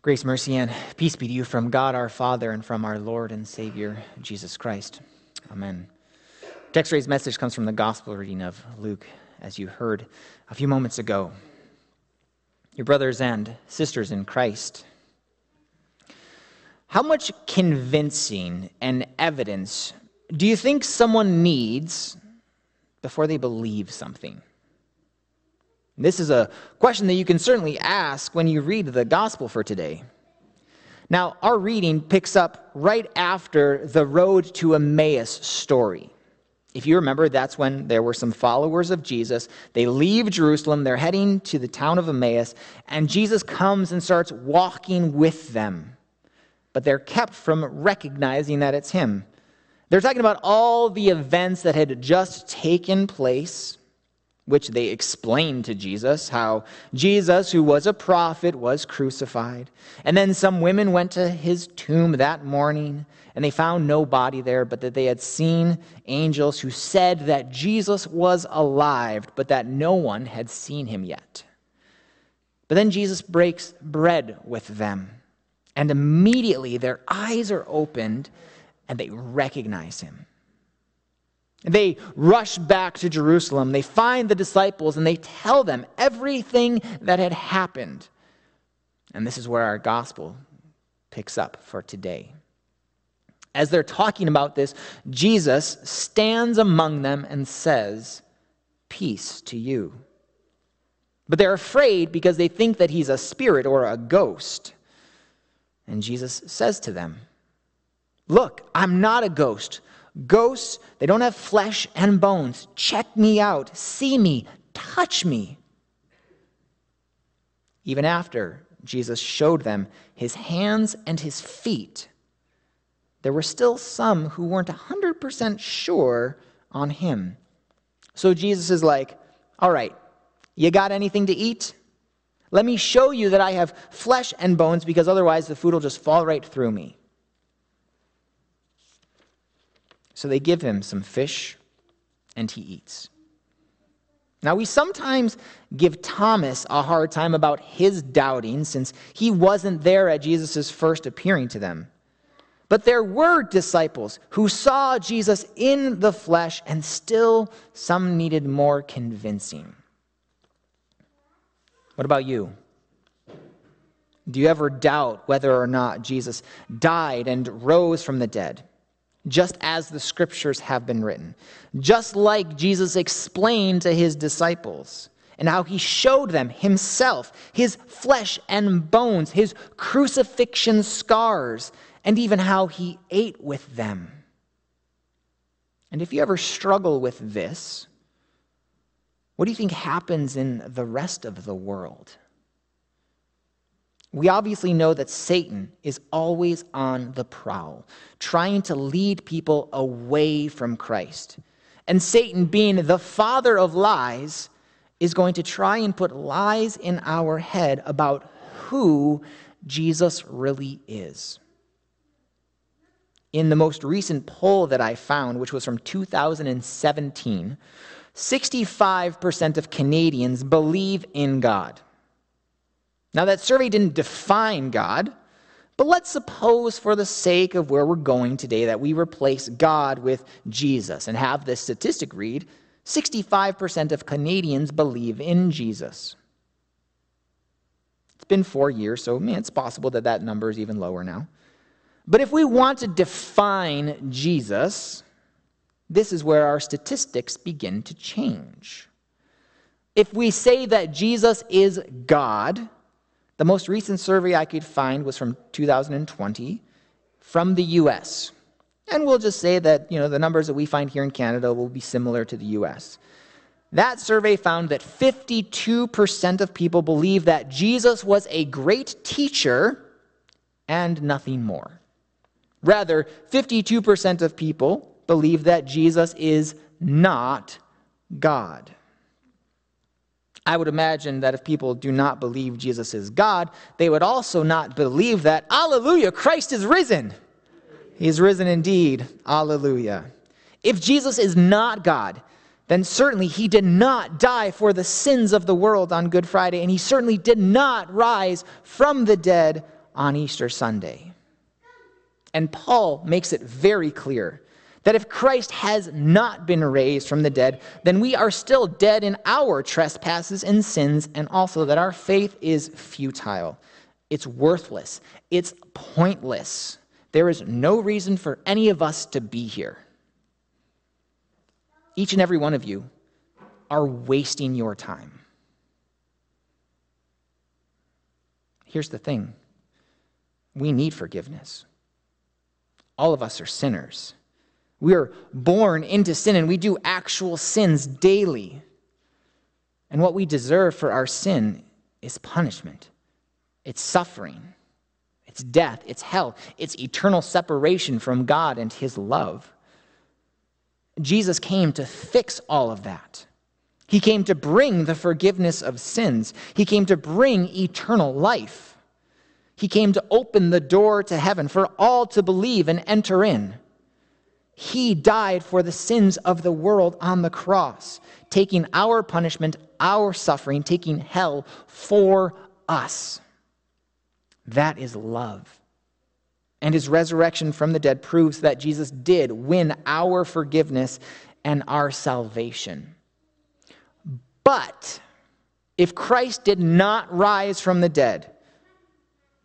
Grace, mercy, and peace be to you from God our Father and from our Lord and Savior, Jesus Christ. Amen. Text Ray's message comes from the gospel reading of Luke, as you heard a few moments ago. Your brothers and sisters in Christ, how much convincing and evidence do you think someone needs before they believe something? This is a question that you can certainly ask when you read the gospel for today. Now, our reading picks up right after the road to Emmaus story. If you remember, that's when there were some followers of Jesus. They leave Jerusalem, they're heading to the town of Emmaus, and Jesus comes and starts walking with them. But they're kept from recognizing that it's him. They're talking about all the events that had just taken place which they explained to Jesus how Jesus, who was a prophet, was crucified. And then some women went to his tomb that morning, and they found no body there, but that they had seen angels who said that Jesus was alive, but that no one had seen him yet. But then Jesus breaks bread with them, and immediately their eyes are opened and they recognize him. They rush back to Jerusalem. They find the disciples and they tell them everything that had happened. And this is where our gospel picks up for today. As they're talking about this, Jesus stands among them and says, Peace to you. But they're afraid because they think that he's a spirit or a ghost. And Jesus says to them, Look, I'm not a ghost. Ghosts, they don't have flesh and bones. Check me out. See me. Touch me. Even after Jesus showed them his hands and his feet, there were still some who weren't 100% sure on him. So Jesus is like, All right, you got anything to eat? Let me show you that I have flesh and bones because otherwise the food will just fall right through me. So they give him some fish, and he eats. Now, we sometimes give Thomas a hard time about his doubting since he wasn't there at Jesus' first appearing to them. But there were disciples who saw Jesus in the flesh, and still some needed more convincing. What about you? Do you ever doubt whether or not Jesus died and rose from the dead? Just as the scriptures have been written. Just like Jesus explained to his disciples and how he showed them himself, his flesh and bones, his crucifixion scars, and even how he ate with them. And if you ever struggle with this, what do you think happens in the rest of the world? We obviously know that Satan is always on the prowl, trying to lead people away from Christ. And Satan, being the father of lies, is going to try and put lies in our head about who Jesus really is. In the most recent poll that I found, which was from 2017, 65% of Canadians believe in God. Now, that survey didn't define God, but let's suppose, for the sake of where we're going today, that we replace God with Jesus and have this statistic read 65% of Canadians believe in Jesus. It's been four years, so man, it's possible that that number is even lower now. But if we want to define Jesus, this is where our statistics begin to change. If we say that Jesus is God, the most recent survey I could find was from 2020 from the US. And we'll just say that, you know, the numbers that we find here in Canada will be similar to the US. That survey found that 52% of people believe that Jesus was a great teacher and nothing more. Rather, 52% of people believe that Jesus is not God. I would imagine that if people do not believe Jesus is God, they would also not believe that, Alleluia, Christ is risen. He is risen indeed. Alleluia. If Jesus is not God, then certainly he did not die for the sins of the world on Good Friday, and he certainly did not rise from the dead on Easter Sunday. And Paul makes it very clear that if Christ has not been raised from the dead, then we are still dead in our trespasses and sins, and also that our faith is futile. It's worthless. It's pointless. There is no reason for any of us to be here. Each and every one of you are wasting your time. Here's the thing we need forgiveness. All of us are sinners. We are born into sin and we do actual sins daily. And what we deserve for our sin is punishment, it's suffering, it's death, it's hell, it's eternal separation from God and His love. Jesus came to fix all of that. He came to bring the forgiveness of sins. He came to bring eternal life. He came to open the door to heaven for all to believe and enter in. He died for the sins of the world on the cross, taking our punishment, our suffering, taking hell for us. That is love. And his resurrection from the dead proves that Jesus did win our forgiveness and our salvation. But if Christ did not rise from the dead,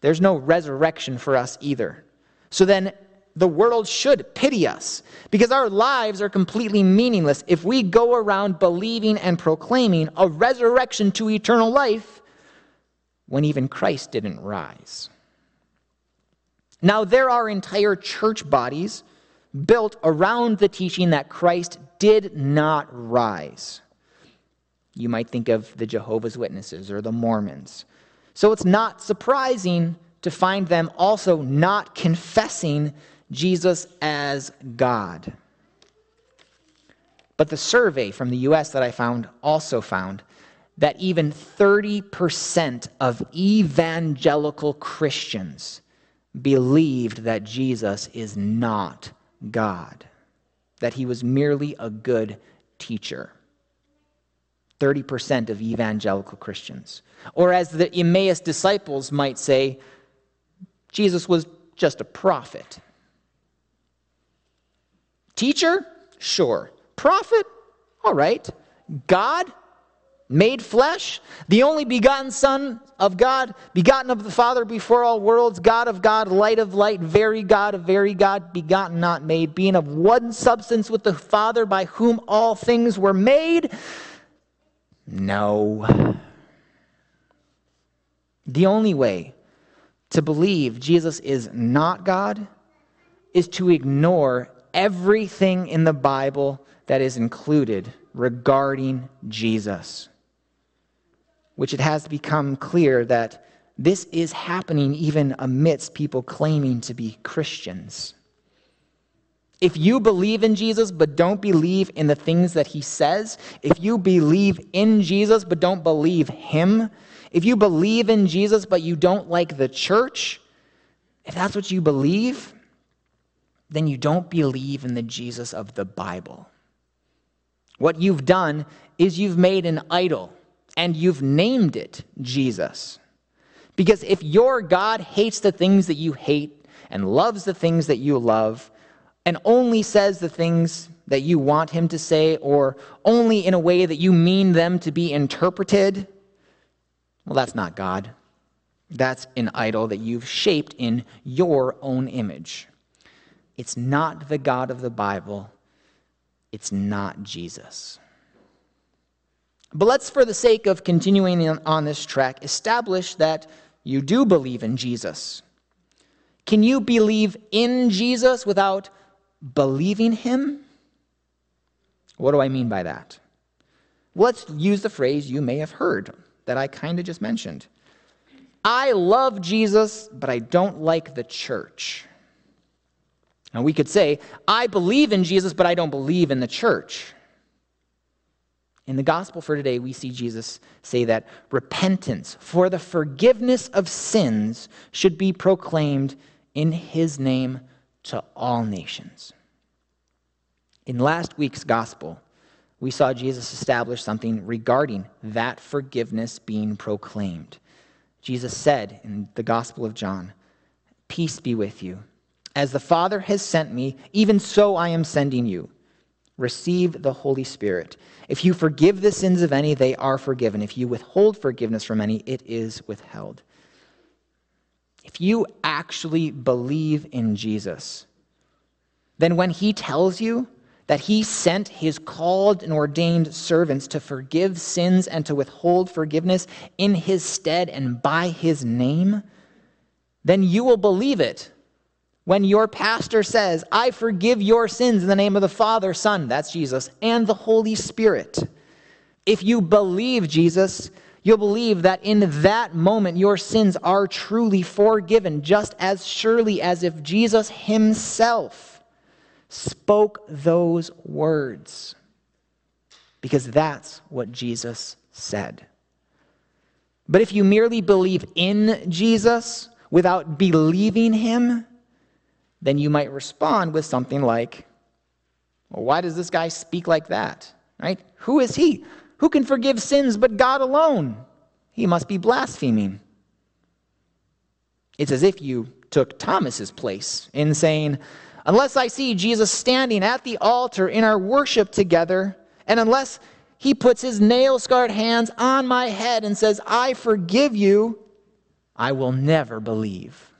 there's no resurrection for us either. So then the world should pity us because our lives are completely meaningless if we go around believing and proclaiming a resurrection to eternal life when even Christ didn't rise. Now, there are entire church bodies built around the teaching that Christ did not rise. You might think of the Jehovah's Witnesses or the Mormons. So it's not surprising to find them also not confessing Jesus as God. But the survey from the US that I found also found that even 30% of evangelical Christians believed that Jesus is not God, that he was merely a good teacher. 30% of evangelical Christians. Or as the Emmaus disciples might say, Jesus was just a prophet. Teacher? Sure. Prophet? All right. God? Made flesh? The only begotten Son of God, begotten of the Father before all worlds, God of God, light of light, very God of very God, begotten, not made, being of one substance with the Father, by whom all things were made no. The only way to believe Jesus is not God is to ignore everything in the Bible that is included regarding Jesus. Which it has become clear that this is happening even amidst people claiming to be Christians. If you believe in Jesus but don't believe in the things that he says, if you believe in Jesus but don't believe him, if you believe in Jesus but you don't like the church, if that's what you believe, then you don't believe in the Jesus of the Bible. What you've done is you've made an idol and you've named it Jesus. Because if your God hates the things that you hate and loves the things that you love, and only says the things that you want him to say, or only in a way that you mean them to be interpreted, well, that's not God. That's an idol that you've shaped in your own image. It's not the God of the Bible, it's not Jesus. But let's, for the sake of continuing on this track, establish that you do believe in Jesus. Can you believe in Jesus without believing him? What do I mean by that? Let's use the phrase you may have heard that I kind of just mentioned. I love Jesus, but I don't like the church. Now, we could say, I believe in Jesus, but I don't believe in the church. In the gospel for today, we see Jesus say that repentance for the forgiveness of sins should be proclaimed in his name to all nations. In last week's gospel, we saw Jesus establish something regarding that forgiveness being proclaimed. Jesus said in the Gospel of John, Peace be with you. As the Father has sent me, even so I am sending you. Receive the Holy Spirit. If you forgive the sins of any, they are forgiven. If you withhold forgiveness from any, it is withheld. If you actually believe in Jesus, then when he tells you that he sent his called and ordained servants to forgive sins and to withhold forgiveness in his stead and by his name, then you will believe it when your pastor says, I forgive your sins in the name of the Father, Son, that's Jesus, and the Holy Spirit. If you believe Jesus, you'll believe that in that moment your sins are truly forgiven, just as surely as if Jesus himself spoke those words. Because that's what Jesus said. But if you merely believe in Jesus, without believing him, then you might respond with something like, Well, why does this guy speak like that? Right? Who is he? Who can forgive sins but God alone? He must be blaspheming. It's as if you took Thomas's place in saying, Unless I see Jesus standing at the altar in our worship together, and unless he puts his nail scarred hands on my head and says, I forgive you, I will never believe.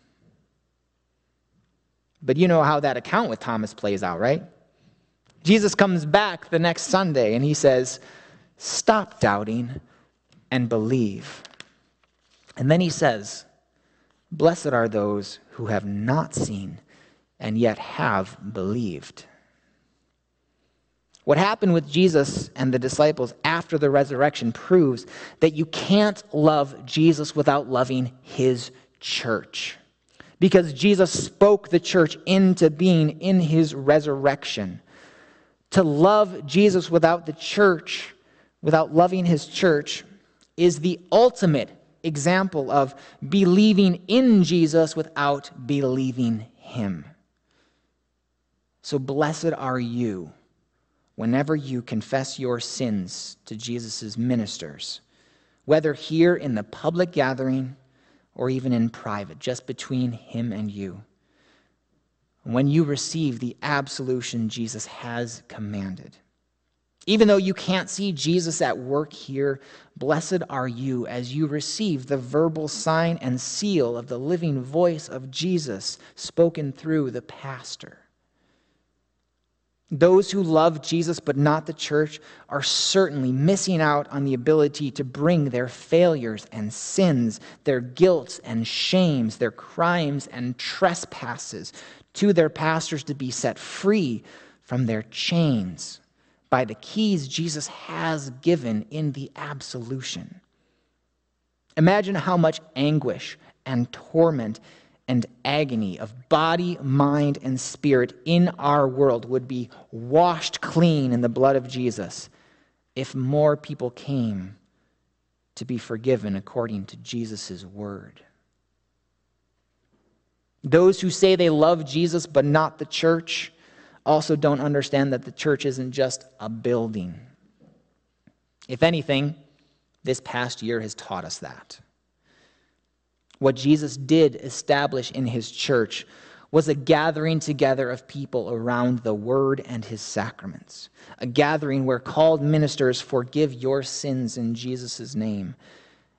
But you know how that account with Thomas plays out, right? Jesus comes back the next Sunday and he says, Stop doubting and believe. And then he says, Blessed are those who have not seen and yet have believed. What happened with Jesus and the disciples after the resurrection proves that you can't love Jesus without loving his church. Because Jesus spoke the church into being in his resurrection. To love Jesus without the church, without loving his church, is the ultimate example of believing in Jesus without believing him. So blessed are you whenever you confess your sins to Jesus' ministers, whether here in the public gathering or even in private, just between him and you. When you receive the absolution Jesus has commanded. Even though you can't see Jesus at work here, blessed are you as you receive the verbal sign and seal of the living voice of Jesus spoken through the pastor. Those who love Jesus but not the church are certainly missing out on the ability to bring their failures and sins, their guilt and shames, their crimes and trespasses to their pastors to be set free from their chains by the keys Jesus has given in the absolution. Imagine how much anguish and torment and agony of body, mind, and spirit in our world would be washed clean in the blood of Jesus if more people came to be forgiven according to Jesus' word. Those who say they love Jesus but not the church also don't understand that the church isn't just a building. If anything, this past year has taught us that. What Jesus did establish in his church was a gathering together of people around the word and his sacraments, a gathering where called ministers forgive your sins in Jesus' name.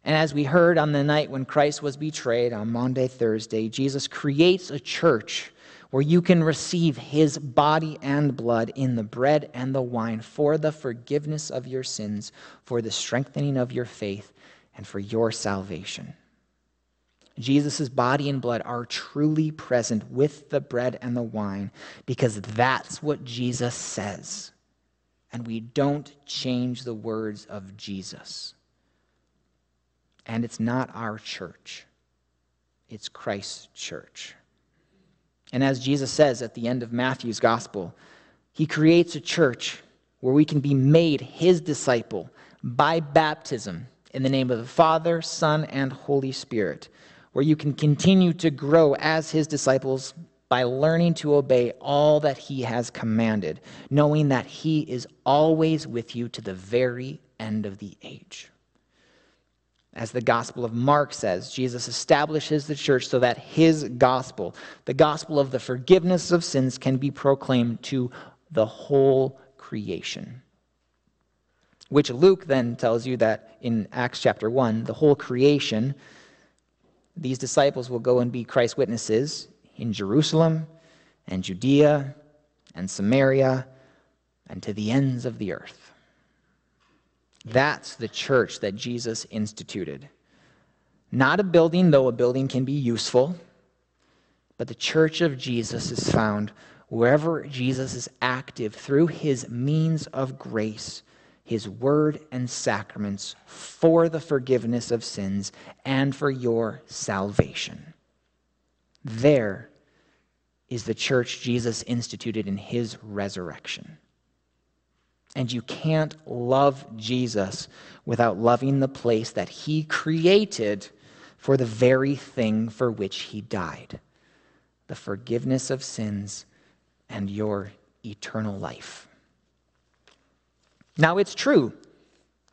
And as we heard on the night when Christ was betrayed on Maundy, Thursday, Jesus creates a church where you can receive his body and blood in the bread and the wine for the forgiveness of your sins, for the strengthening of your faith, and for your salvation. Jesus' body and blood are truly present with the bread and the wine because that's what Jesus says. And we don't change the words of Jesus. And it's not our church, it's Christ's church. And as Jesus says at the end of Matthew's gospel, he creates a church where we can be made his disciple by baptism in the name of the Father, Son, and Holy Spirit where you can continue to grow as his disciples by learning to obey all that he has commanded, knowing that he is always with you to the very end of the age. As the Gospel of Mark says, Jesus establishes the church so that his gospel, the gospel of the forgiveness of sins, can be proclaimed to the whole creation. Which Luke then tells you that in Acts chapter 1, the whole creation, these disciples will go and be Christ's witnesses in Jerusalem and Judea and Samaria and to the ends of the earth. That's the church that Jesus instituted. Not a building, though a building can be useful, but the church of Jesus is found wherever Jesus is active through his means of grace, his word and sacraments for the forgiveness of sins and for your salvation. There is the church Jesus instituted in his resurrection. And you can't love Jesus without loving the place that he created for the very thing for which he died the forgiveness of sins and your eternal life. Now, it's true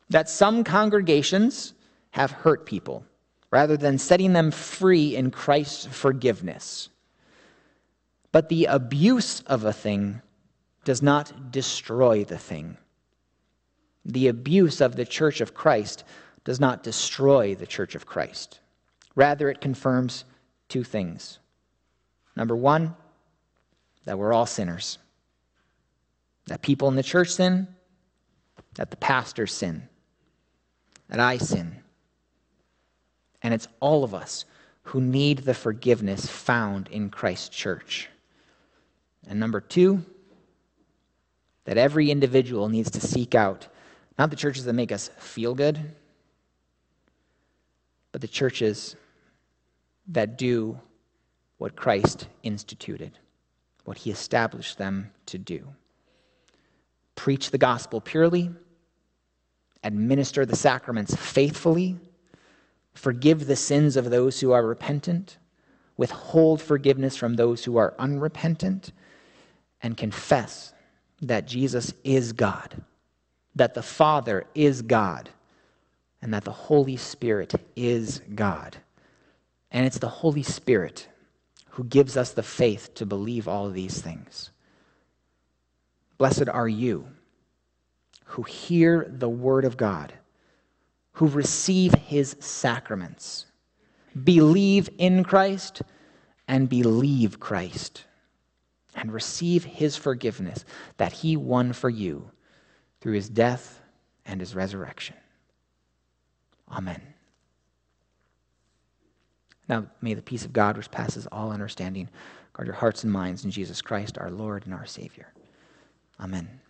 that some congregations have hurt people rather than setting them free in Christ's forgiveness. But the abuse of a thing does not destroy the thing. The abuse of the church of Christ does not destroy the church of Christ. Rather, it confirms two things. Number one, that we're all sinners. That people in the church sin, that the pastors sin, that I sin. And it's all of us who need the forgiveness found in Christ's church. And number two, that every individual needs to seek out not the churches that make us feel good, but the churches that do what Christ instituted, what he established them to do. Preach the gospel purely, administer the sacraments faithfully, forgive the sins of those who are repentant, withhold forgiveness from those who are unrepentant, and confess that Jesus is God, that the Father is God, and that the Holy Spirit is God. And it's the Holy Spirit who gives us the faith to believe all these things. Blessed are you who hear the word of God, who receive his sacraments, believe in Christ, and believe Christ and receive his forgiveness that he won for you through his death and his resurrection. Amen. Now, may the peace of God, which passes all understanding, guard your hearts and minds in Jesus Christ, our Lord and our Savior. Amen.